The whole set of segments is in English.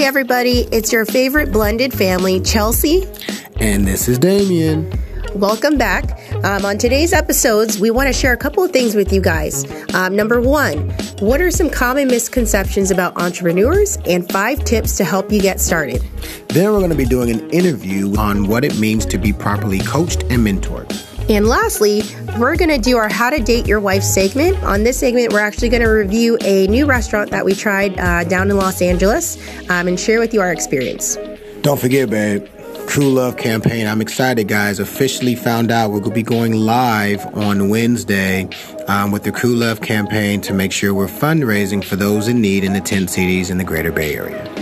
Hey, everybody, it's your favorite blended family, Chelsea. And this is Damien. Welcome back. Um, on today's episodes, we want to share a couple of things with you guys. Um, number one, what are some common misconceptions about entrepreneurs and five tips to help you get started? Then we're going to be doing an interview on what it means to be properly coached and mentored. And lastly, we're going to do our How to Date Your Wife segment. On this segment, we're actually going to review a new restaurant that we tried uh, down in Los Angeles um, and share with you our experience. Don't forget, babe. True Love campaign. I'm excited, guys. Officially found out we're going to be going live on Wednesday um, with the Crew Love campaign to make sure we're fundraising for those in need in the 10 cities in the greater Bay Area.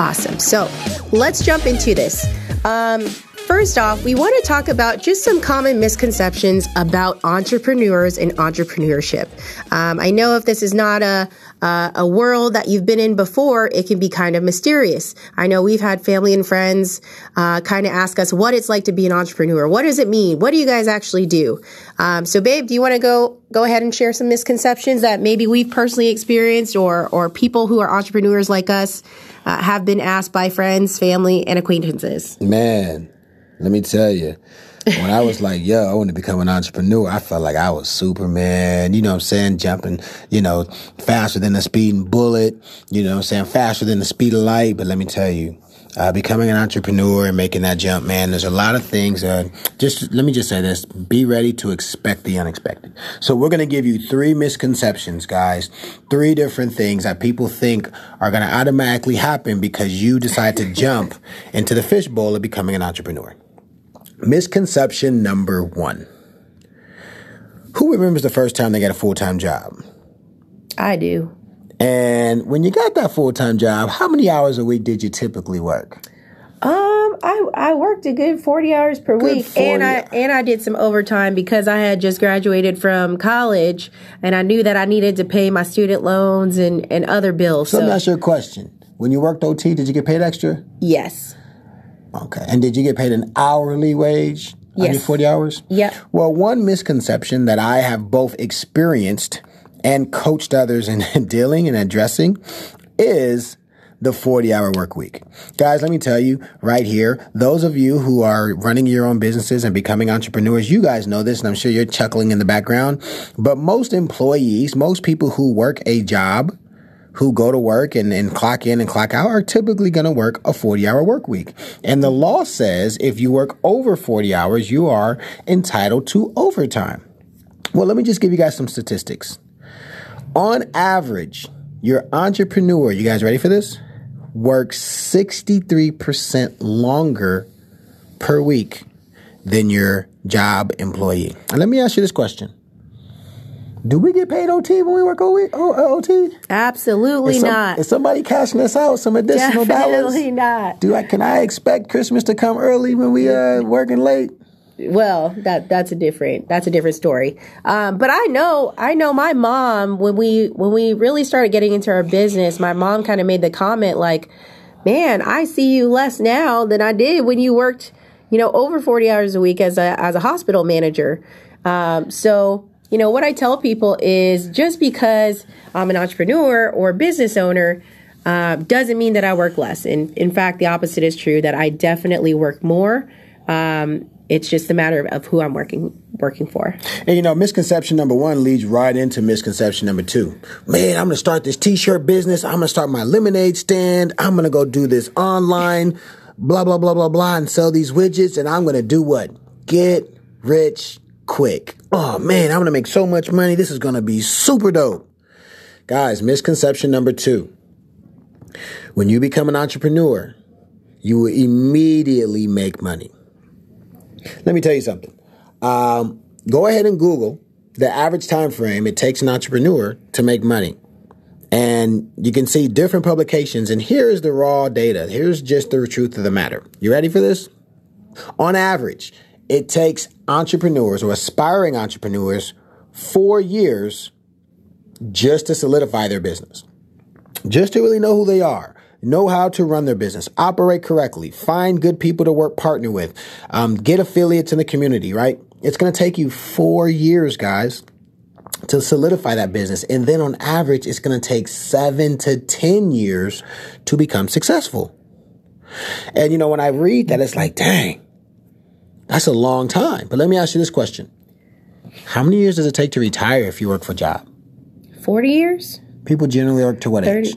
Awesome. So let's jump into this. Um, First off, we want to talk about just some common misconceptions about entrepreneurs and entrepreneurship. Um, I know if this is not a uh, a world that you've been in before, it can be kind of mysterious. I know we've had family and friends uh, kind of ask us what it's like to be an entrepreneur. What does it mean? What do you guys actually do? Um, so, babe, do you want to go go ahead and share some misconceptions that maybe we've personally experienced, or or people who are entrepreneurs like us uh, have been asked by friends, family, and acquaintances? Man, let me tell you, when I was like, yo, I want to become an entrepreneur, I felt like I was Superman, you know what I'm saying? Jumping, you know, faster than a speeding bullet, you know what I'm saying? Faster than the speed of light. But let me tell you, uh, becoming an entrepreneur and making that jump, man, there's a lot of things. Uh, just let me just say this: be ready to expect the unexpected. So we're going to give you three misconceptions, guys. Three different things that people think are going to automatically happen because you decide to jump into the fishbowl of becoming an entrepreneur. Misconception number one. Who remembers the first time they got a full time job? I do. And when you got that full time job, how many hours a week did you typically work? Um, I I worked a good forty hours per good week, 40. and I and I did some overtime because I had just graduated from college, and I knew that I needed to pay my student loans and and other bills. So, so. let me ask you a question: When you worked OT, did you get paid extra? Yes. Okay. And did you get paid an hourly wage? Yes. 40 hours? Yeah. Well, one misconception that I have both experienced and coached others in dealing and addressing is the 40 hour work week. Guys, let me tell you right here, those of you who are running your own businesses and becoming entrepreneurs, you guys know this and I'm sure you're chuckling in the background, but most employees, most people who work a job who go to work and, and clock in and clock out are typically going to work a 40 hour work week. And the law says if you work over 40 hours, you are entitled to overtime. Well, let me just give you guys some statistics. On average, your entrepreneur, you guys ready for this? Works 63% longer per week than your job employee. And let me ask you this question do we get paid OT when we work OT? Absolutely is some, not. Is somebody cashing us out some additional Definitely dollars? Definitely not. Do I? Can I expect Christmas to come early when we uh working late? Well, that that's a different that's a different story. Um, but I know I know my mom when we when we really started getting into our business, my mom kind of made the comment like, "Man, I see you less now than I did when you worked, you know, over forty hours a week as a as a hospital manager." Um, so you know, what I tell people is just because I'm an entrepreneur or business owner uh, doesn't mean that I work less. And in fact, the opposite is true that I definitely work more. Um, it's just a matter of, of who I'm working working for. And you know, misconception number one leads right into misconception number two. Man, I'm gonna start this t-shirt business. I'm gonna start my lemonade stand. I'm gonna go do this online, blah blah blah blah blah, and sell these widgets. And I'm gonna do what? Get rich quick. Oh man, I'm gonna make so much money. This is gonna be super dope. Guys, misconception number two. When you become an entrepreneur, you will immediately make money. Let me tell you something. Um, go ahead and Google the average time frame it takes an entrepreneur to make money. And you can see different publications. And here's the raw data. Here's just the truth of the matter. You ready for this? On average, it takes entrepreneurs or aspiring entrepreneurs four years just to solidify their business, just to really know who they are, know how to run their business, operate correctly, find good people to work partner with, um, get affiliates in the community, right? It's going to take you four years, guys. to solidify that business. And then on average, it's going to take seven to 10 years to become successful. And you know, when I read that, it's like, dang, that's a long time. But let me ask you this question. How many years does it take to retire if you work for a job? 40 years? People generally work to what 30, age?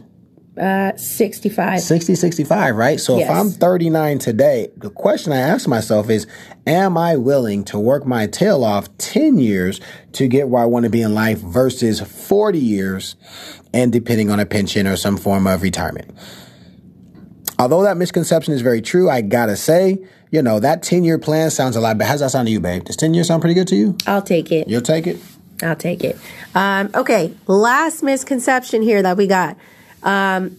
Uh, 65. 60, 65, right? So yes. if I'm 39 today, the question I ask myself is, am I willing to work my tail off 10 years to get where I want to be in life versus 40 years and depending on a pension or some form of retirement? Although that misconception is very true, I gotta say, you know, that 10 year plan sounds a lot, but how's that sound to you, babe? Does 10 years sound pretty good to you? I'll take it. You'll take it? I'll take it. Um, okay, last misconception here that we got. Um,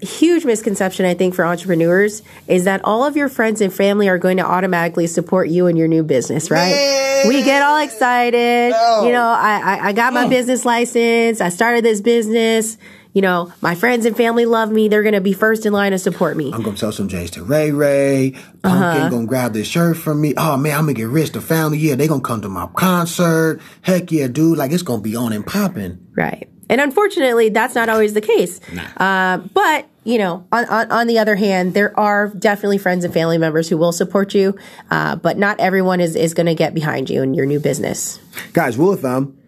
huge misconception, I think, for entrepreneurs is that all of your friends and family are going to automatically support you in your new business, right? Man. We get all excited. No. You know, I, I, I got my oh. business license. I started this business you know, my friends and family love me. They're going to be first in line to support me. I'm going to sell some J's to Ray Ray. Pumpkin uh-huh. going to grab this shirt from me. Oh man, I'm going to get rich. The family, yeah, they going to come to my concert. Heck yeah, dude. Like it's going to be on and popping. Right. And unfortunately, that's not always the case. Nah. Uh, but you know, on, on, on, the other hand, there are definitely friends and family members who will support you, uh, but not everyone is, is going to get behind you in your new business. Guys, rule of thumb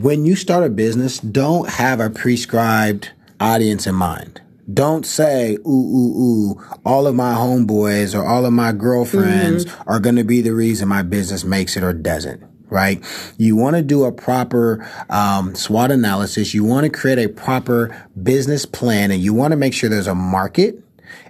when you start a business, don't have a prescribed audience in mind. Don't say, ooh, ooh, ooh, all of my homeboys or all of my girlfriends mm-hmm. are going to be the reason my business makes it or doesn't right? You want to do a proper um, SWOT analysis. You want to create a proper business plan and you want to make sure there's a market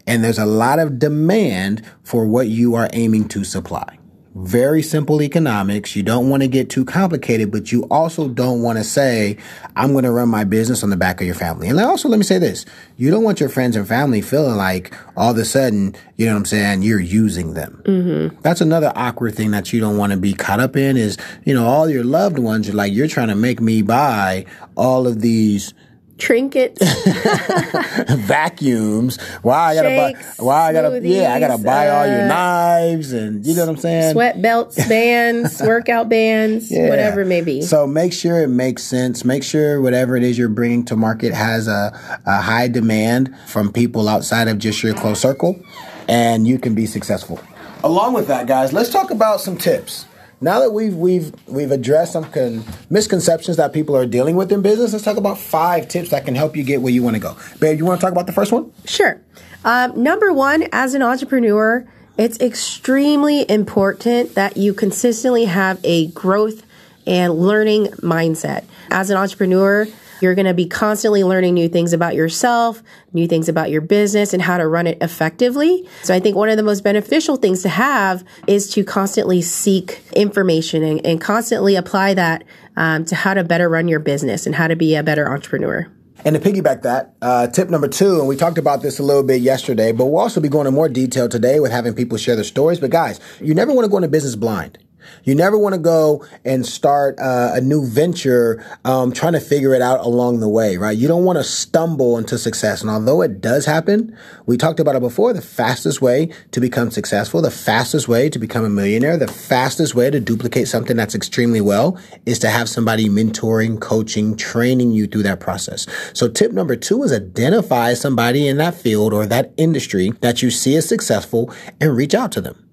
and there's a lot of demand for what you are aiming to supply. Very simple economics. You don't want to get too complicated, but you also don't want to say, I'm going to run my business on the back of your family. And also, let me say this. You don't want your friends and family feeling like all of a sudden, you know what I'm saying, you're using them. Mm-hmm. That's another awkward thing that you don't want to be caught up in is, you know, all your loved ones are like, you're trying to make me buy all of these trinkets, vacuums. Why I gotta Shakes, buy? Why I gotta? Yeah, I gotta buy uh, all your uh, knives and you know what I'm saying. Sweat belts, bands, workout bands, yeah. whatever it may be. So make sure it makes sense. Make sure whatever it is you're bringing to market has a, a high demand from people outside of just your close circle, and you can be successful. Along with that, guys, let's talk about some tips now that we've we've we've addressed some con- misconceptions that people are dealing with in business, let's talk about five tips that can help you get where you want to go. Babe, you want to talk about the first one? Sure. Um, number one, as an entrepreneur, it's extremely important that you consistently have a growth and learning mindset. As an entrepreneur, you're going to be constantly learning new things about yourself, new things about your business, and how to run it effectively. So I think one of the most beneficial things to have is to constantly seek information and, and constantly apply that um, to how to better run your business and how to be a better entrepreneur. And to piggyback that, uh, tip number two, and we talked about this a little bit yesterday, but we'll also be going into more detail today with having people share their stories. But guys, you never want to go into business blind. You never want to go and start uh, a new venture um, trying to figure it out along the way, right? You don't want to stumble into success. And although it does happen, we talked about it before. The fastest way to become successful, the fastest way to become a millionaire, the fastest way to duplicate something that's extremely well is to have somebody mentoring, coaching, training you through that process. So tip number two is identify somebody in that field or that industry that you see as successful and reach out to them.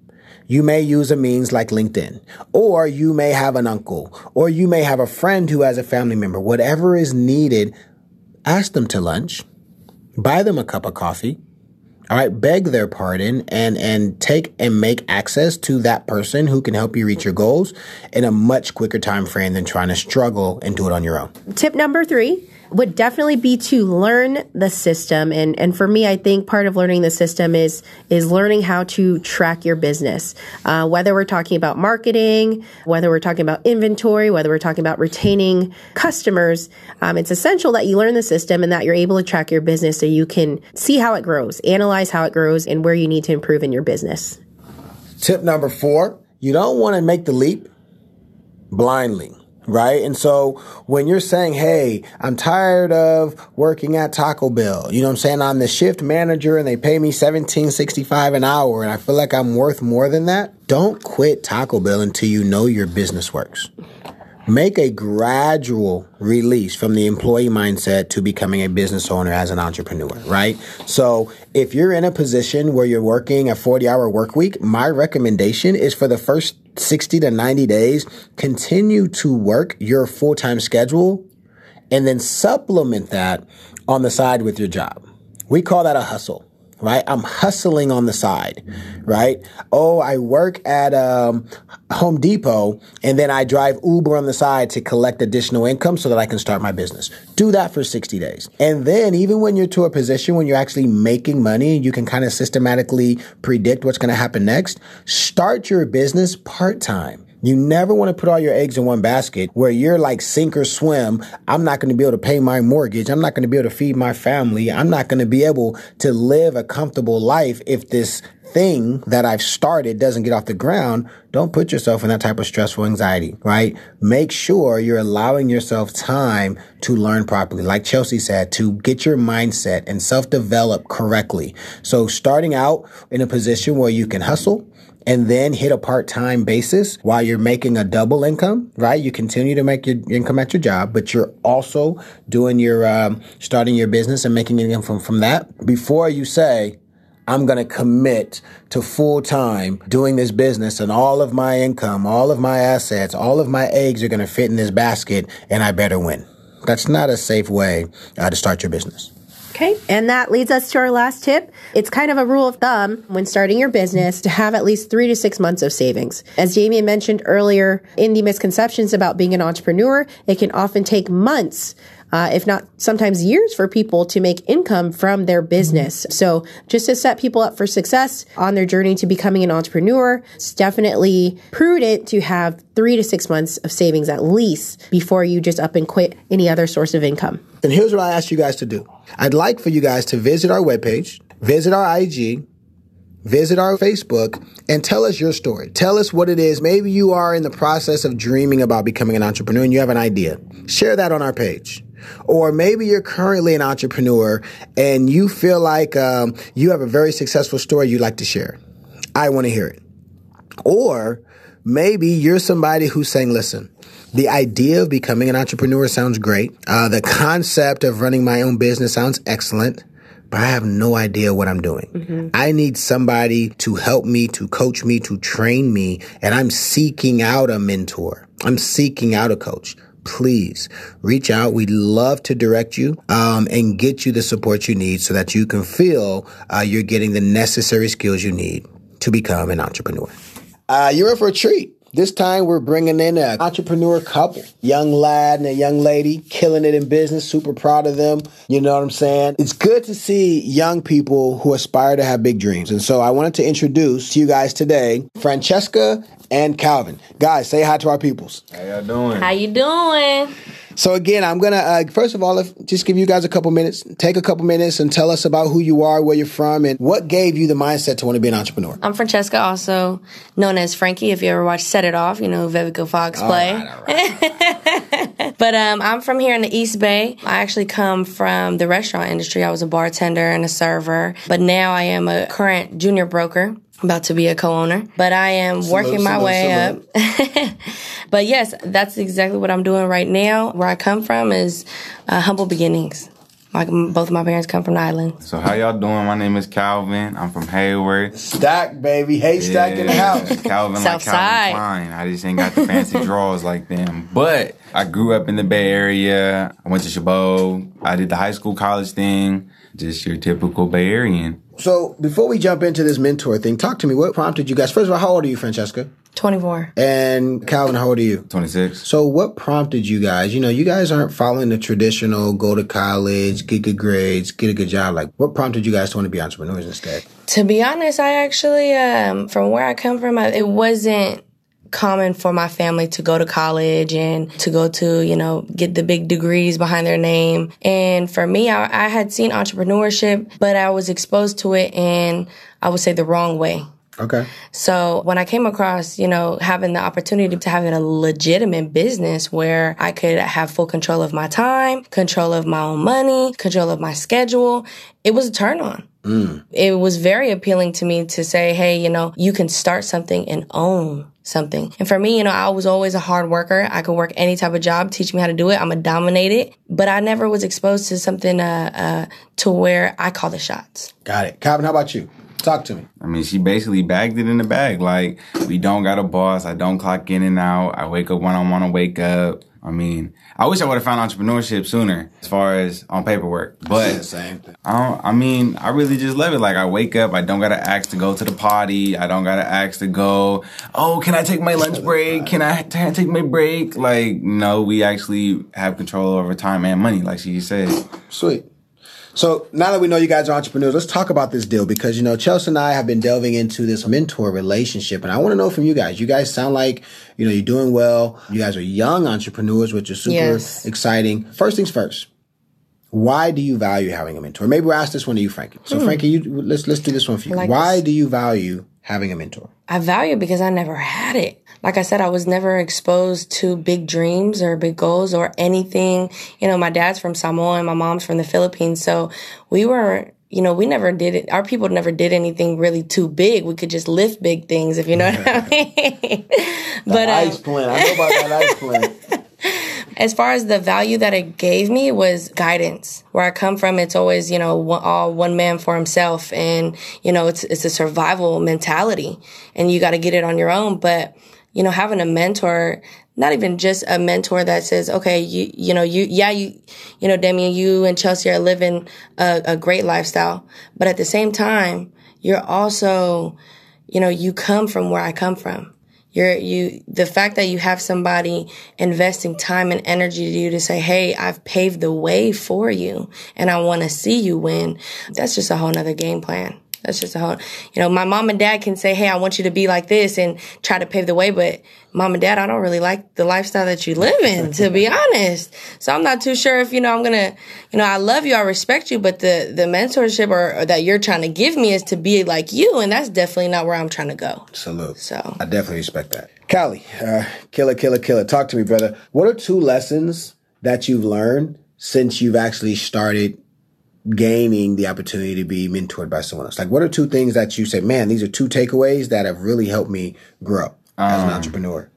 You may use a means like LinkedIn, or you may have an uncle, or you may have a friend who has a family member. Whatever is needed, ask them to lunch, buy them a cup of coffee, all right, beg their pardon and and take and make access to that person who can help you reach your goals in a much quicker time frame than trying to struggle and do it on your own. Tip number 3 would definitely be to learn the system. And and for me I think part of learning the system is is learning how to track your business. Uh, whether we're talking about marketing whether we're talking about inventory whether we're talking about retaining customers um, it's essential that you learn the system and that you're able to track your business so you can see how it grows analyze how it grows and where you need to improve in your business. Tip number four you don't want to make the leap blindly right? And so when you're saying, Hey, I'm tired of working at Taco Bell, you know what I'm saying? I'm the shift manager and they pay me 1765 an hour and I feel like I'm worth more than that. Don't quit Taco Bell until you know your business works. Make a gradual release from the employee mindset to becoming a business owner as an entrepreneur, right? So if you're in a position where you're working a 40 hour work week, my recommendation is for the first 60 to 90 days, continue to work your full time schedule and then supplement that on the side with your job. We call that a hustle right? I'm hustling on the side, right? Oh, I work at um, Home Depot and then I drive Uber on the side to collect additional income so that I can start my business. Do that for 60 days. And then even when you're to a position when you're actually making money, you can kind of systematically predict what's going to happen next. Start your business part time. You never want to put all your eggs in one basket where you're like sink or swim. I'm not going to be able to pay my mortgage. I'm not going to be able to feed my family. I'm not going to be able to live a comfortable life if this thing that I've started doesn't get off the ground. Don't put yourself in that type of stressful anxiety, right? Make sure you're allowing yourself time to learn properly. Like Chelsea said, to get your mindset and self develop correctly. So starting out in a position where you can hustle, and then hit a part-time basis while you're making a double income, right? You continue to make your income at your job, but you're also doing your um, starting your business and making income from from that. Before you say, I'm going to commit to full time doing this business and all of my income, all of my assets, all of my eggs are going to fit in this basket and I better win. That's not a safe way uh, to start your business. Okay. And that leads us to our last tip. It's kind of a rule of thumb when starting your business to have at least three to six months of savings. As Damien mentioned earlier in the misconceptions about being an entrepreneur, it can often take months uh, if not sometimes years for people to make income from their business. So just to set people up for success on their journey to becoming an entrepreneur, it's definitely prudent to have three to six months of savings at least before you just up and quit any other source of income. And here's what I ask you guys to do. I'd like for you guys to visit our webpage, visit our IG, visit our Facebook and tell us your story. Tell us what it is. Maybe you are in the process of dreaming about becoming an entrepreneur and you have an idea. Share that on our page. Or maybe you're currently an entrepreneur and you feel like um, you have a very successful story you'd like to share. I want to hear it. Or maybe you're somebody who's saying, listen, the idea of becoming an entrepreneur sounds great. Uh, the concept of running my own business sounds excellent, but I have no idea what I'm doing. Mm-hmm. I need somebody to help me, to coach me, to train me, and I'm seeking out a mentor. I'm seeking out a coach. Please reach out. We'd love to direct you um, and get you the support you need so that you can feel uh, you're getting the necessary skills you need to become an entrepreneur. Uh, you're in for a treat. This time we're bringing in an entrepreneur couple, young lad and a young lady, killing it in business. Super proud of them. You know what I'm saying? It's good to see young people who aspire to have big dreams. And so I wanted to introduce to you guys today Francesca and Calvin. Guys, say hi to our peoples. How y'all doing? How you doing? So again, I'm gonna uh, first of all, if, just give you guys a couple minutes. Take a couple minutes and tell us about who you are, where you're from, and what gave you the mindset to want to be an entrepreneur. I'm Francesca, also known as Frankie. If you ever watch Set It Off, you know Vivica Fox play. All right, all right. but um, I'm from here in the East Bay. I actually come from the restaurant industry. I was a bartender and a server, but now I am a current junior broker about to be a co-owner, but I am salute, working my salute, way salute. up. but yes, that's exactly what I'm doing right now. Where I come from is uh, humble beginnings. My, both of my parents come from the island. So how y'all doing? My name is Calvin. I'm from Hayward. Stack, baby. Haystack yeah, in the house. Calvin like Calvin Klein. I just ain't got the fancy drawers like them. But I grew up in the Bay Area. I went to Chabot. I did the high school college thing. Just your typical Bay Arean. So before we jump into this mentor thing, talk to me. What prompted you guys? First of all, how old are you, Francesca? 24. And Calvin, how old are you? 26. So what prompted you guys? You know, you guys aren't following the traditional go to college, get good grades, get a good job. Like what prompted you guys to want to be entrepreneurs instead? To be honest, I actually, um, from where I come from, it wasn't common for my family to go to college and to go to, you know, get the big degrees behind their name. And for me, I, I had seen entrepreneurship, but I was exposed to it in, I would say, the wrong way. Okay. So when I came across, you know, having the opportunity to have a legitimate business where I could have full control of my time, control of my own money, control of my schedule, it was a turn on. Mm. It was very appealing to me to say, hey, you know, you can start something and own something. And for me, you know, I was always a hard worker. I could work any type of job, teach me how to do it. I'm a dominate it, but I never was exposed to something, uh, uh, to where I call the shots. Got it. Calvin, how about you? Talk to me. I mean, she basically bagged it in the bag. Like, we don't got a boss. I don't clock in and out. I wake up when I want to wake up. I mean, I wish I would have found entrepreneurship sooner as far as on paperwork. But same thing. I don't, I mean, I really just love it. Like I wake up, I don't gotta ask to go to the potty. I don't gotta ask to go, oh, can I take my lunch break? Can I t- take my break? Like, no, we actually have control over time and money, like she said. Sweet. So now that we know you guys are entrepreneurs, let's talk about this deal because you know Chelsea and I have been delving into this mentor relationship, and I want to know from you guys. You guys sound like you know you're doing well. You guys are young entrepreneurs, which is super Yes. exciting. First things first. Why do you value having a mentor? Maybe we'll ask this one to you, Frankie. So, Frankie, you, let's let's do this one for you. Hmm. like Why this. do you value having a mentor? I value because I never had it. Like I said, I was never exposed to big dreams or big goals or anything. You know, my dad's from Samoa and my mom's from the Philippines. So we weren't. you know, we never did it. Our people never did anything really too big. We could just lift big things, if you know what I mean. but, um, ice plant. I know about that ice plant. as far as the value that it gave me was guidance. Where I come from, it's always, you know, one, all one man for himself. And, you know, it's, it's a survival mentality and you got to get it on your own. But, you know, having a mentor, not even just a mentor that says, okay, you, you know, you, yeah, you, you know, Damien, you and Chelsea are living a, a great lifestyle. But at the same time, you're also, you know, you come from where I come from. You're, you, the fact that you have somebody investing time and energy to you to say, Hey, I've paved the way for you and I want to see you win. That's just a whole nother game plan. That's just a whole, you know, my mom and dad can say, Hey, I want you to be like this and try to pave the way. But mom and dad, I don't really like the lifestyle that you live in, to be honest. So I'm not too sure if, you know, I'm going to, you know, I love you. I respect you, but the, the mentorship or, or that you're trying to give me is to be like you. And that's definitely not where I'm trying to go. Salute. So I definitely respect that. Callie, uh, killer, killer, killer. Talk to me, brother. What are two lessons that you've learned since you've actually started gaining the opportunity to be mentored by someone else? Like, what are two things that you say, man, these are two takeaways that have really helped me grow as an entrepreneur?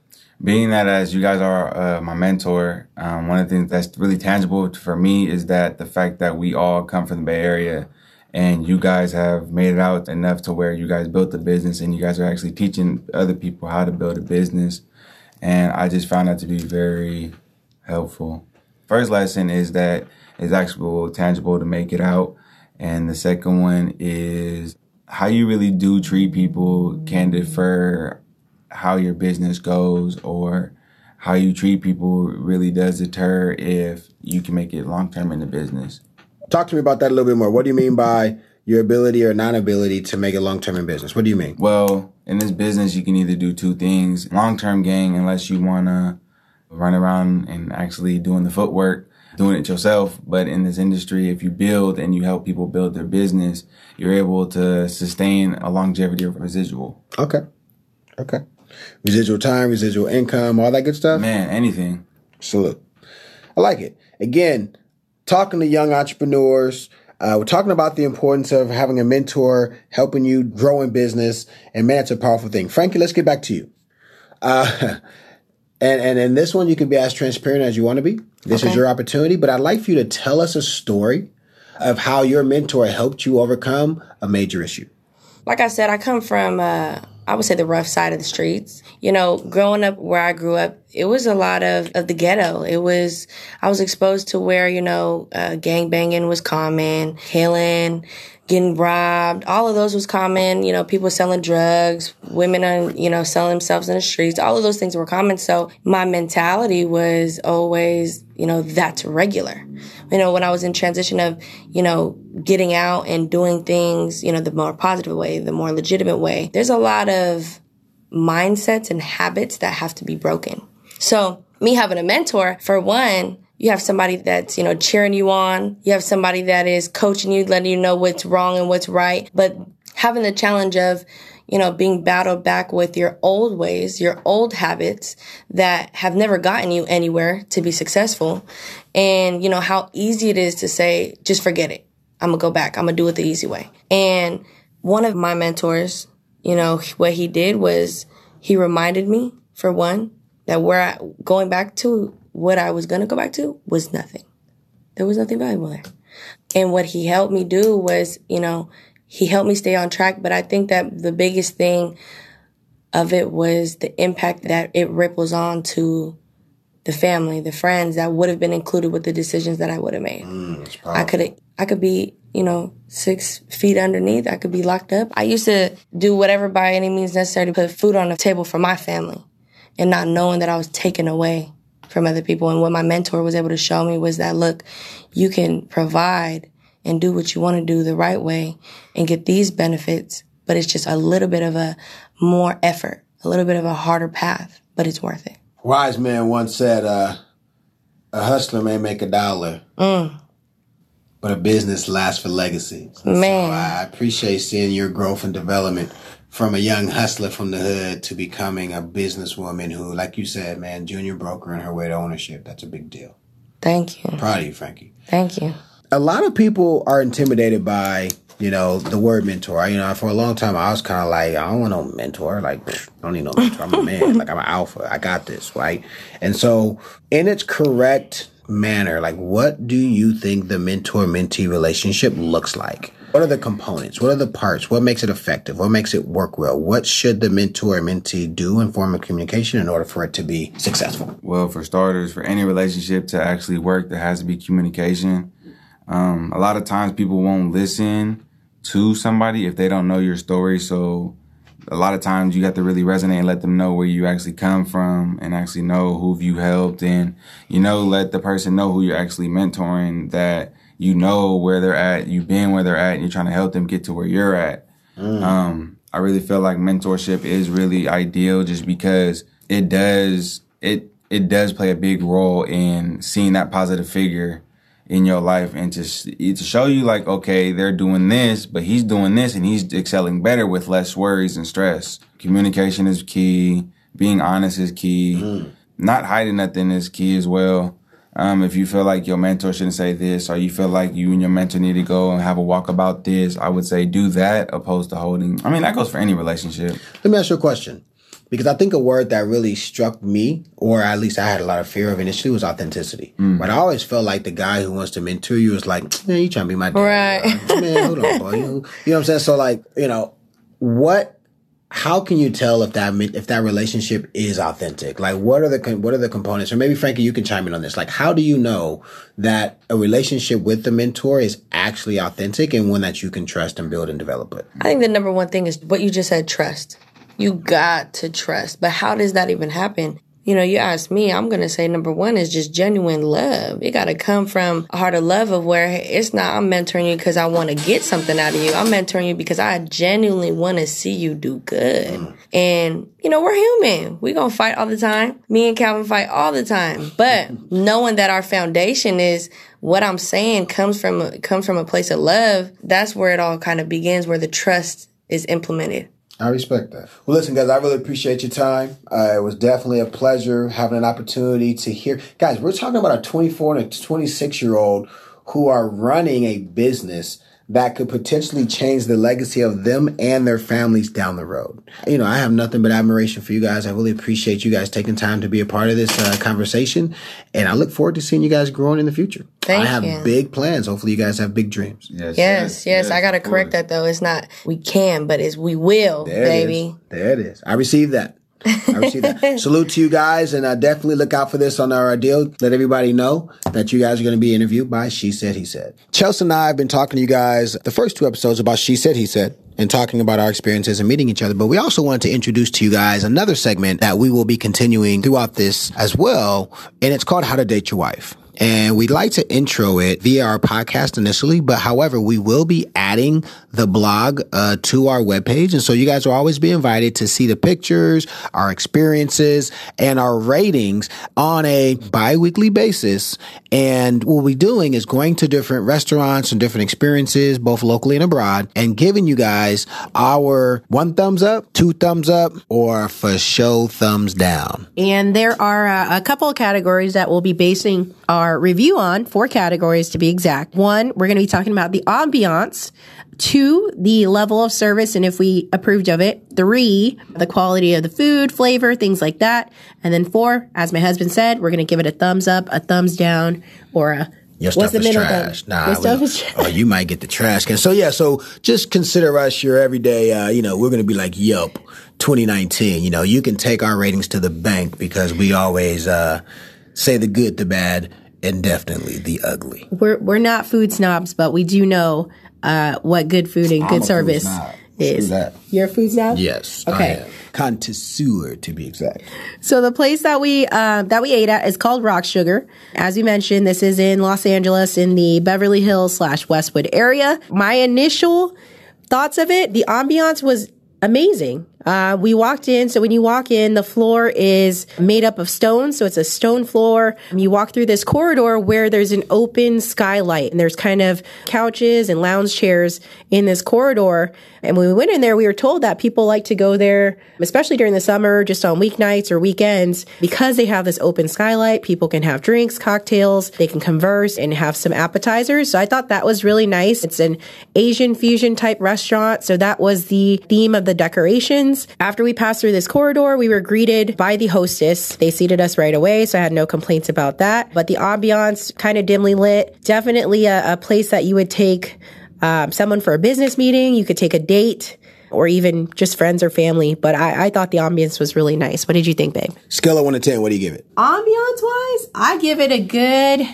being that as you guys are uh, my mentor, um, one of the things that's really tangible for me is that the fact that we all come from the Bay Area and you guys have made it out enough to where you guys built a business and you guys are actually teaching other people how to build a business. And I just found that to be very helpful. First lesson is that it's actually tangible to make it out. And the second one is how you really do treat people can differ how your business goes or how you treat people really does deter if you can make it long term in the business. Talk to me about that a little bit more. What do you mean by your ability or non ability to make it long term in business? What do you mean? Well, in this business, you can either do two things long term gain, unless you want to run around and actually doing the footwork, doing it yourself. But in this industry, if you build and you help people build their business, you're able to sustain a longevity of residual. Okay. Okay. Residual time, residual income, all that good stuff? Man, anything. Salute. I like it. Again, talking to young entrepreneurs, uh, we're talking about the importance of having a mentor, helping you grow in business, and man, it's a powerful thing. Frankie, let's get back to you. Uh, and and in this one, you can be as transparent as you want to be. This is your opportunity, but I'd like for you to tell us a story of how your mentor helped you overcome a major issue. like I said, I come from, uh, I would say the rough side of the streets. You know, growing up where I grew up, it was a lot of, of the ghetto. It was, I was exposed to where, you know, uh, gang banging was common, killing, getting robbed. All of those was common. You know, people selling drugs, women, on, you know, selling themselves in the streets. All of those things were common. So my mentality was always, you know, that's regular. You know, when I was in transition of, you know, getting out and doing things, you know, the more positive way, the more legitimate way, there's a lot of mindsets and habits that have to be broken. So me having a mentor, for one, you have somebody that's, you know, cheering you on. You have somebody that is coaching you, letting you know what's wrong and what's right. But having the challenge of, you know, being battled back with your old ways, your old habits that have never gotten you anywhere to be successful. And, you know, how easy it is to say, just forget it. I'm gonna go back. I'm gonna do it the easy way. And one of my mentors, you know, what he did was he reminded me, for one, that where I, going back to what I was going to go back to was nothing. There was nothing valuable there. And what he helped me do was, you know, he helped me stay on track. But I think that the biggest thing of it was the impact that it ripples on to the family, the friends that would have been included with the decisions that I would have made. Mm, I could I could be, you know, six feet underneath. I could be locked up. I used to do whatever by any means necessary to put food on the table for my family and not knowing that I was taken away from other people. And what my mentor was able to show me was that, look, you can provide and do what you want to do the right way and get these benefits, but it's just a little bit of a more effort, a little bit of a harder path, but it's worth it. Wise man once said, uh, a hustler may make a dollar, mm. but a business lasts for legacy. Man. So I appreciate seeing your growth and development from a young hustler from the hood to becoming a businesswoman who, like you said, man, junior broker in her way to ownership. That's a big deal. Thank you. Proud of you, Frankie. Thank you. A lot of people are intimidated by you know, the word mentor. You know, for a long time, I was kind of like, I don't want no mentor. Like, I don't need no mentor. I'm a man. like, I'm an alpha. I got this, right? And so, in its correct manner, like, what do you think the mentor mentee relationship looks like? What are the components? What are the parts? What makes it effective? What makes it work well? What should the mentor mentee do in form of communication in order for it to be successful? Well, for starters, for any relationship to actually work, there has to be communication. Um, a lot of times people won't listen to somebody if they don't know your story. So a lot of times you have to really resonate and let them know where you actually come from and actually know who you helped and, you know, let the person know who you're actually mentoring that you know where they're at, you've been where they're at, and you're trying to help them get to where you're at. Mm. Um, I really feel like mentorship is really ideal just because it does, it, it does play a big role in seeing that positive figure in your life and to to show you like okay they're doing this but he's doing this and he's excelling better with less worries and stress. Communication is key. Being honest is key. Mm. not hiding nothing is key as well. Um, if you feel like your mentor shouldn't say this or you feel like you and your mentor need to go and have a walk about this i would say do that opposed to holding i mean that goes for any relationship. Let me ask you a question because I think a word that really struck me, or at least I had a lot of fear of initially, was authenticity. Mm. But I always felt like the guy who wants to mentor you is like, man, you trying to be my dad. Right. Man, hold on, boy. You, you know what I'm saying? So like, you know, what, how can you tell if that, if that relationship is authentic? Like, what are the, what are the components? Or maybe Frankie, you can chime in on this. Like, how do you know that a relationship with the mentor is actually authentic and one that you can trust and build and develop it? I think the number one thing is what you just said, trust. You got to trust. But how does that even happen? You know, you ask me, I'm going to say number one is just genuine love. It got to come from a heart of love of where it's not, I'm mentoring you because I want to get something out of you. I'm mentoring you because I genuinely want to see you do good. Mm. And, you know, we're human. we going to fight all the time. Me and Calvin fight all the time. But knowing that our foundation is what I'm saying comes from, comes from a place of love, that's where it all kind of begins, where the trust is implemented. I respect that. Well, listen, guys, I really appreciate your time. Uh, it was definitely a pleasure having an opportunity to hear. Guys, we're talking about a 24 and a 26 year old who are running a business that could potentially change the legacy of them and their families down the road. You know, I have nothing but admiration for you guys. I really appreciate you guys taking time to be a part of this uh, conversation. And I look forward to seeing you guys growing in the future. Thank I have you. big plans. Hopefully you guys have big dreams. Yes, yes. yes, yes. I got to correct that though. It's not we can, but it's we will, there baby. There it is. I received that. I received that. Salute to you guys, and uh, definitely look out for this on our deal. Let everybody know that you guys are going to be interviewed by She Said He Said. Chelsea and I have been talking to you guys the first two episodes about She Said He Said and talking about our experiences and meeting each other. But we also wanted to introduce to you guys another segment that we will be continuing throughout this as well, and it's called How to Date Your Wife. And we'd like to intro it via our podcast initially, but however, we will be adding the blog uh, to our webpage. And so you guys will always be invited to see the pictures, our experiences, and our ratings on a bi-weekly basis. And what we're doing is going to different restaurants and different experiences, both locally and abroad, and giving you guys our one thumbs up, two thumbs up, or for show thumbs down. And there are uh, a couple of categories that we'll be basing our review on, four categories to be exact. One, we're going to be talking about the ambiance two, the level of service and if we approved of it. Three, the quality of the food, flavor, things like that. And then four, as my husband said, we're going to give it a thumbs up, a thumbs down, or a your stuff is trash. Nah, Your stuff is trash. Oh, you might get the trash can. So yeah, so just consider us your everyday. Uh, you know, we're gonna be like Yelp 2019. You know, you can take our ratings to the bank because we always uh, say the good, the bad, and definitely the ugly. We're we're not food snobs, but we do know uh, what good food and good service is. You're a food snob. Yes. Okay connoisseur to be exact. So the place that we uh, that we ate at is called Rock Sugar. As you mentioned, this is in Los Angeles in the Beverly Hills slash Westwood area. My initial thoughts of it, the ambiance was amazing. Uh, we walked in. So when you walk in, the floor is made up of stone. So it's a stone floor. You walk through this corridor where there's an open skylight and there's kind of couches and lounge chairs in this corridor. And when we went in there, we were told that people like to go there, especially during the summer, just on weeknights or weekends, because they have this open skylight. People can have drinks, cocktails, they can converse and have some appetizers. So I thought that was really nice. It's an Asian fusion type restaurant. So that was the theme of the decorations. After we passed through this corridor, we were greeted by the hostess. They seated us right away. So I had no complaints about that. But the ambiance kind of dimly lit. Definitely a, a place that you would take um, someone for a business meeting. You could take a date or even just friends or family. But I, I, thought the ambiance was really nice. What did you think, babe? Scale of one to ten, what do you give it? Ambiance wise, I give it a good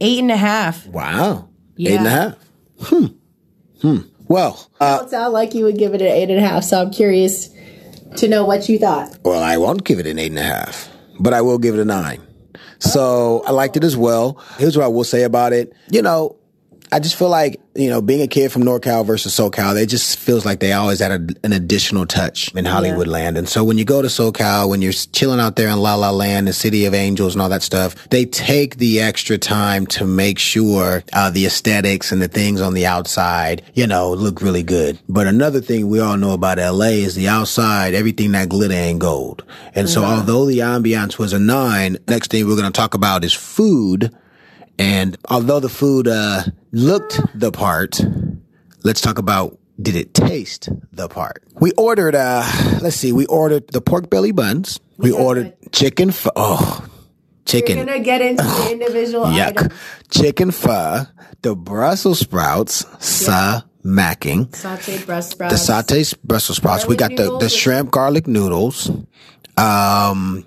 eight and a half. Wow, yeah. eight and a half. Hmm. Hmm. Well, uh, don't sound like you would give it an eight and a half. So I'm curious to know what you thought. Well, I won't give it an eight and a half, but I will give it a nine. So I liked it as well. Here's what I will say about it. You know, I just feel like, you know, being a kid from NorCal versus SoCal, it just feels like they always add a, an additional touch in Hollywood yeah. land. And so when you go to SoCal, when you're chilling out there in La La Land, the city of angels and all that stuff, they take the extra time to make sure uh, the aesthetics and the things on the outside, you know, look really good. But another thing we all know about LA is the outside, everything that glitter ain't gold. And so yeah. although the ambiance was a nine, next thing we're going to talk about is food and although the food uh, looked the part, let's talk about did it taste the part? We ordered, uh, let's see, we ordered the pork belly buns. We yeah, ordered chicken pho. Oh, chicken. We're gonna get into the individual Yuck. Items. Chicken pho, the Brussels sprouts, sa macking. Sauteed Brussels sprouts. The sauteed Brussels sprouts. Garlic we got the, the shrimp garlic noodles. Um,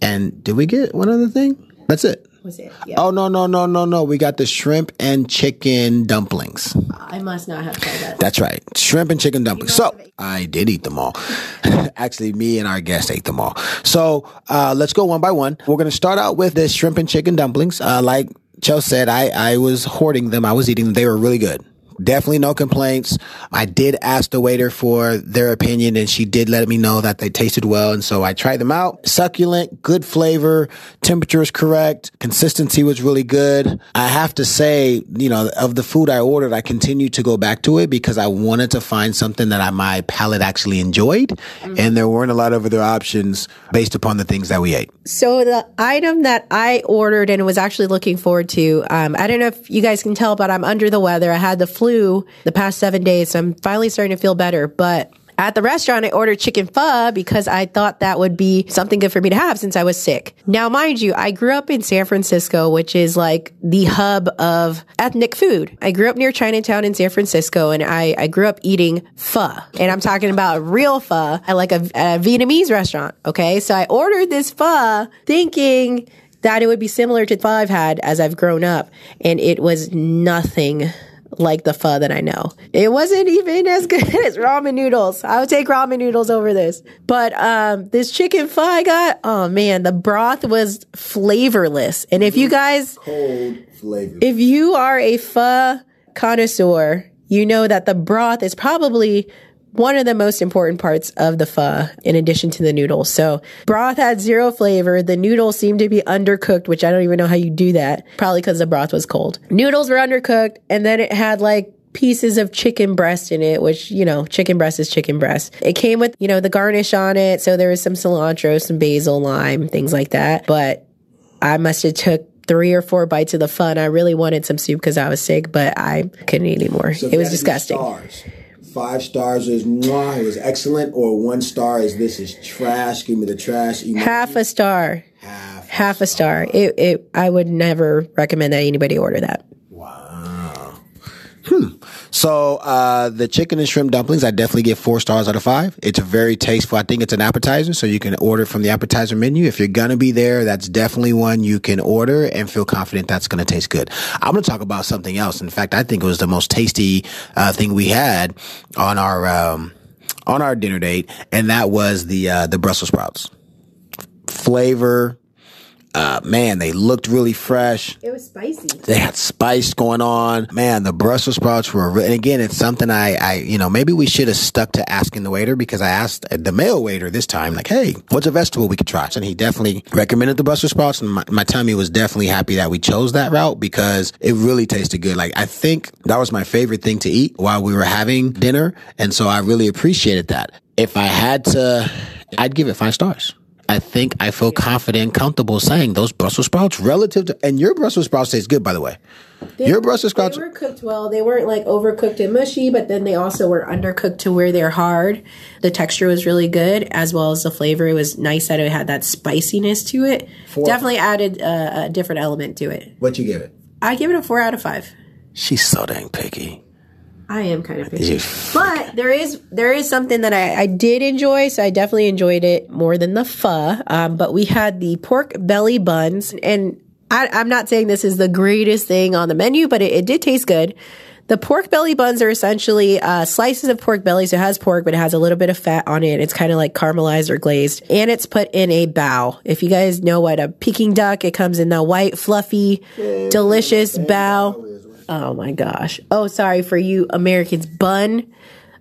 and did we get one other thing? That's it was it? Yeah. Oh no no no no no! We got the shrimp and chicken dumplings. I must not have tried that. That's right, shrimp and chicken dumplings. So I did eat them all. Actually, me and our guest ate them all. So uh, let's go one by one. We're gonna start out with the shrimp and chicken dumplings. Uh, like Joe said, I I was hoarding them. I was eating them. They were really good. Definitely no complaints. I did ask the waiter for their opinion and she did let me know that they tasted well. And so I tried them out. Succulent, good flavor, temperature is correct, consistency was really good. I have to say, you know, of the food I ordered, I continued to go back to it because I wanted to find something that I, my palate actually enjoyed. Mm-hmm. And there weren't a lot of other options based upon the things that we ate. So the item that I ordered and was actually looking forward to, um, I don't know if you guys can tell, but I'm under the weather. I had the flu the past seven days, so I'm finally starting to feel better. But at the restaurant, I ordered chicken pho because I thought that would be something good for me to have since I was sick. Now, mind you, I grew up in San Francisco, which is like the hub of ethnic food. I grew up near Chinatown in San Francisco and I, I grew up eating pho. And I'm talking about real pho at like a, a Vietnamese restaurant. Okay. So I ordered this pho thinking that it would be similar to pho I've had as I've grown up. And it was nothing like the pho that I know. It wasn't even as good as ramen noodles. I would take ramen noodles over this. But um, this chicken pho I got, oh man, the broth was flavorless. And if you guys, cold flavor, if you are a pho connoisseur, you know that the broth is probably one of the most important parts of the pho in addition to the noodles. So broth had zero flavor. The noodles seemed to be undercooked, which I don't even know how you do that. Probably because the broth was cold. Noodles were undercooked and then it had like pieces of chicken breast in it, which, you know, chicken breast is chicken breast. It came with, you know, the garnish on it. So there was some cilantro, some basil, lime, things like that. But I must have took three or four bites of the pho. I really wanted some soup because I was sick, but I couldn't eat anymore. So it was disgusting. Stars. Five stars is mwah, it was excellent, or one star is this is trash. Give me the trash. emoji. Half a star. Half. Half a star. It, it. I would never recommend that anybody order that. Hmm. So uh, the chicken and shrimp dumplings, I definitely give four stars out of five. It's very tasteful. I think it's an appetizer, so you can order from the appetizer menu. If you're gonna be there, that's definitely one you can order and feel confident that's gonna taste good. I'm gonna talk about something else. In fact, I think it was the most tasty uh, thing we had on our um, on our dinner date, and that was the uh, the Brussels sprouts. Flavor, uh, man, they looked really fresh. It was spicy. They had spice going on. Man, the Brussels sprouts were, re- and again, it's something I, I, you know, maybe we should have stuck to asking the waiter because I asked the male waiter this time, like, hey, what's a vegetable we could try? And he definitely recommended the Brussels sprouts. And my, my tummy was definitely happy that we chose that route because it really tasted good. Like, I think that was my favorite thing to eat while we were having dinner. And so I really appreciated that. If I had to, I'd give it five stars. I think I feel confident, comfortable saying those Brussels sprouts relative to, and your Brussels sprouts taste good, by the way. your Brussels sprouts, They were cooked well. They weren't like overcooked and mushy, but then they also were undercooked to where they're hard. The texture was really good, as well as the flavor. It was nice that it had that spiciness to it. Definitely added uh, a different element to it. what you give it? I give it a four out of five. She's so dang picky. I am kind of picky. But there is there is something that I, I did enjoy, so I definitely enjoyed it more than the pho. Um, but we had the pork belly buns, and I, I'm not saying this is the greatest thing on the menu, but it, it did taste good. The pork belly buns are essentially uh, slices of pork belly, so it has pork, but it has a little bit of fat on it. It's kind of like caramelized or glazed, and it's put in a bao. If you guys know what a Peking duck, it comes in the white, fluffy, delicious bao. Oh my gosh. Oh, sorry for you Americans. Bun,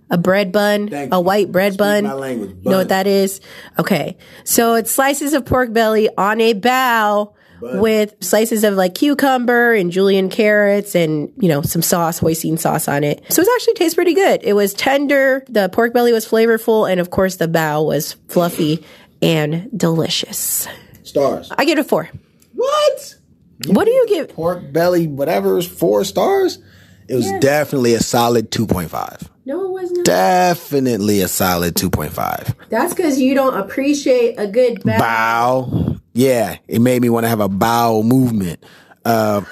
a bread bun, Thank a white bread bun. my language, You know what that is? Okay. So it's slices of pork belly on a bao with slices of like cucumber and julienne carrots and, you know, some sauce, hoisin sauce on it. So it actually tastes pretty good. It was tender. The pork belly was flavorful. And of course, the bao was fluffy and delicious. Stars. I give it a four. What? What do you give? Pork belly, whatever four stars? It was definitely a solid 2.5. No, it wasn't. Definitely a solid 2.5. That's because you don't appreciate a good bao. Bao. Yeah, it made me want to have a bow movement. Um,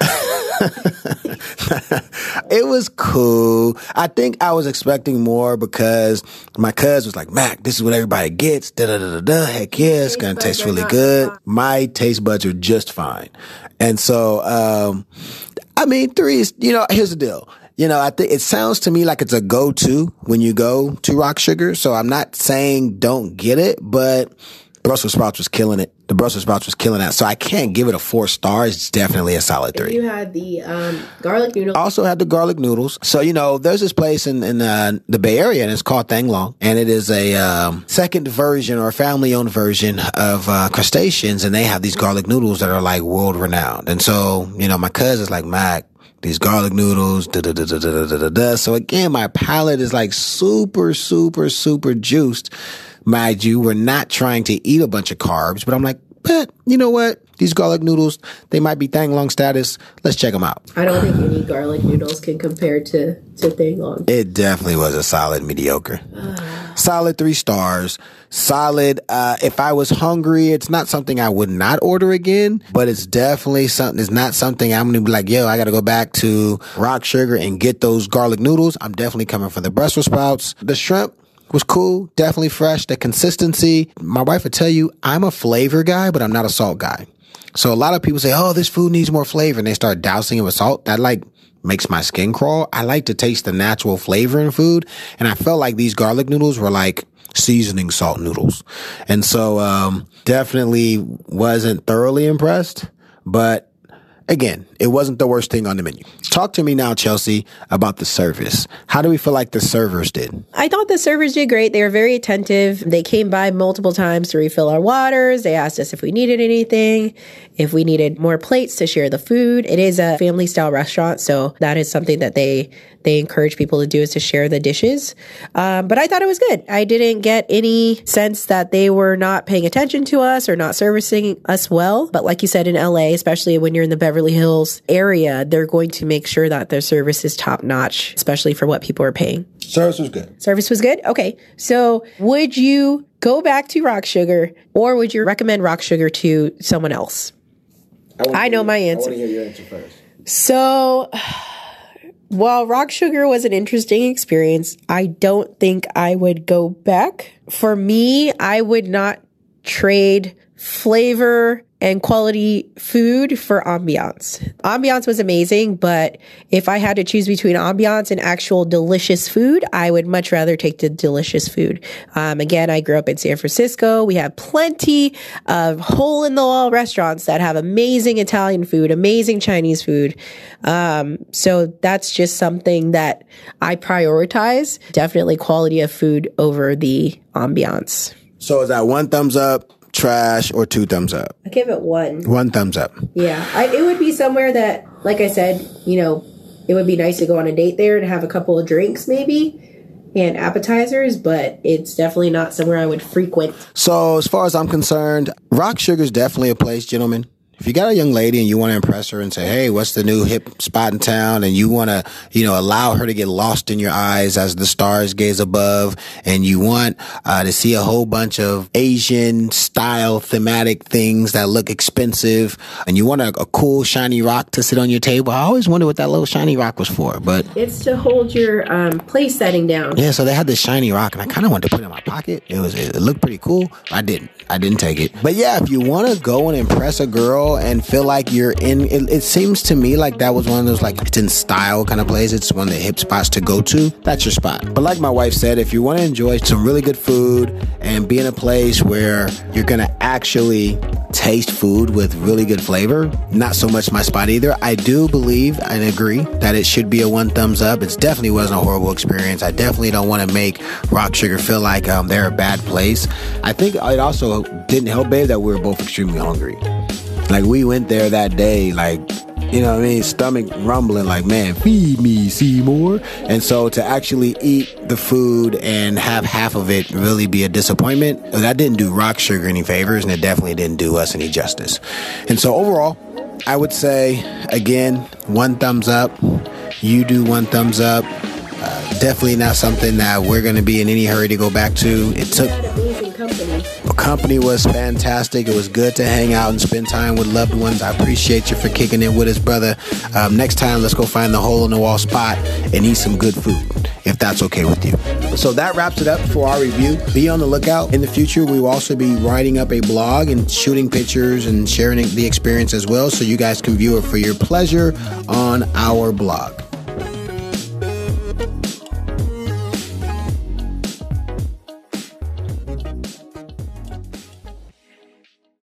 it was cool. I think I was expecting more because my cousin was like, Mac, this is what everybody gets. Da da da da da. Heck yeah, it's gonna taste really good. fine. My taste buds are just fine. And so, um, I mean, three is, you know, here's the deal. You know, I think it sounds to me like it's a go-to when you go to Rock Sugar. So I'm not saying don't get it, but Brussels sprouts was killing it. The Brussels sprouts was killing that. So I can't give it a four stars. It's definitely a solid three. If you had the um, garlic noodles. Also had the garlic noodles. So you know, there's this place in in uh, the Bay Area, and it's called Thanh Long, and it is a um, second version or family owned version of uh, crustaceans, and they have these garlic noodles that are like world renowned. And so you know, my cousin's like, Mac, these garlic noodles, da da da da da da da. So again, my palate is like super, super, super juiced Mind you, we're not trying to eat a bunch of carbs, but I'm like, but you know what? These garlic noodles, they might be Thanh Long status. Let's check them out. I don't think any garlic noodles can compare to to Thanh Long. It definitely was a solid mediocre. solid three stars. Solid. Uh, if I was hungry, it's not something I would not order again, but it's definitely something. It's not something I'm gonna be like, yo, I gotta go back to Rock Sugar and get those garlic noodles. I'm definitely coming for the Brussels sprouts. The shrimp was cool, definitely fresh. The consistency. My wife would tell you I'm a flavor guy, but I'm not a salt guy. So a lot of people say, "Oh, this food needs more flavor," and they start dousing it with salt. That like makes my skin crawl. I like to taste the natural flavor in food, and I felt like these garlic noodles were like seasoning salt noodles, and so um, definitely wasn't thoroughly impressed. But again, it wasn't the worst thing on the menu. Talk to me now, Chelsea, about the service. How do we feel like the servers did? I thought the servers did great. They were very attentive. They came by multiple times to refill our waters. They asked us if we needed anything, if we needed more plates to share the food. It is a family style restaurant, so that is something that they they encourage people to do is to share the dishes. Um, but I thought it was good. I didn't get any sense that they were not paying attention to us or not servicing us well. But like you said in LA, especially when you're in the Beverly Hills area, they're going to make sure that their service is top notch, especially for what people are paying. Service was good. Service was good? Okay. So would you go back to Rock Sugar or would you recommend Rock Sugar to someone else? I, I know my answer. I want to hear your answer first. So while Rock Sugar was an interesting experience, I don't think I would go back. For me, I would not trade flavor and quality food for ambiance. Ambiance was amazing, but if I had to choose between ambiance and actual delicious food, I would much rather take the delicious food. Um, again, I grew up in San Francisco. We have plenty of hole in the wall restaurants that have amazing Italian food, amazing Chinese food. Um, so that's just something that I prioritize. Definitely quality of food over the ambiance. So is that one thumbs up? Trash, or two thumbs up? I give it one. One thumbs up. Yeah, I, it would be somewhere that, like I said, you know, it would be nice to go on a date there and have a couple of drinks, maybe. And appetizers, but it's definitely not somewhere I would frequent. So, as far as I'm concerned, Rock Sugar is definitely a place, gentlemen if you got a young lady and you want to impress her and say, Hey, what's the new hip spot in town? And you want to, you know, allow her to get lost in your eyes as the stars gaze above. And you want uh, to see a whole bunch of Asian style thematic things that look expensive. And you want a, a cool shiny rock to sit on your table. I always wonder what that little shiny rock was for, but it's to hold your um, place setting down. Yeah. So they had this shiny rock and I kind of wanted to put it in my pocket. It was, it looked pretty cool. I didn't, I didn't take it. But yeah, if you want to go and impress a girl, and feel like you're in it, it, seems to me like that was one of those like it's in style kind of places. It's one of the hip spots to go to. That's your spot. But like my wife said if you want to enjoy some really good food and be in a place where you're gonna actually taste food with really good flavor not so much my spot either i do believe and agree that it should be a one thumbs up. It definitely wasn't a horrible experience. I definitely don't want to make rock sugar feel like um, they're a bad place. I think it also didn't help babe that we were both extremely hungry like we went there that day, like you know what I mean, stomach rumbling, like man, feed me, Seymour. And so to actually eat the food and have half of it really be a disappointment, that didn't do Rock Sugar any favors, and it definitely didn't do us any justice. And so overall, I would say again, one thumbs up. You do one thumbs up. Uh, definitely not something that we're going to be in any hurry to go back to. It took company. The company was fantastic. It was good to hang out and spend time with loved ones. I appreciate you for kicking it with us, brother. Um, next time, let's go find the hole in the wall spot and eat some good food, if that's okay with you. So that wraps it up for our review. Be on the lookout. In the future, we will also be writing up a blog and shooting pictures and sharing the experience as well, so you guys can view it for your pleasure on our blog.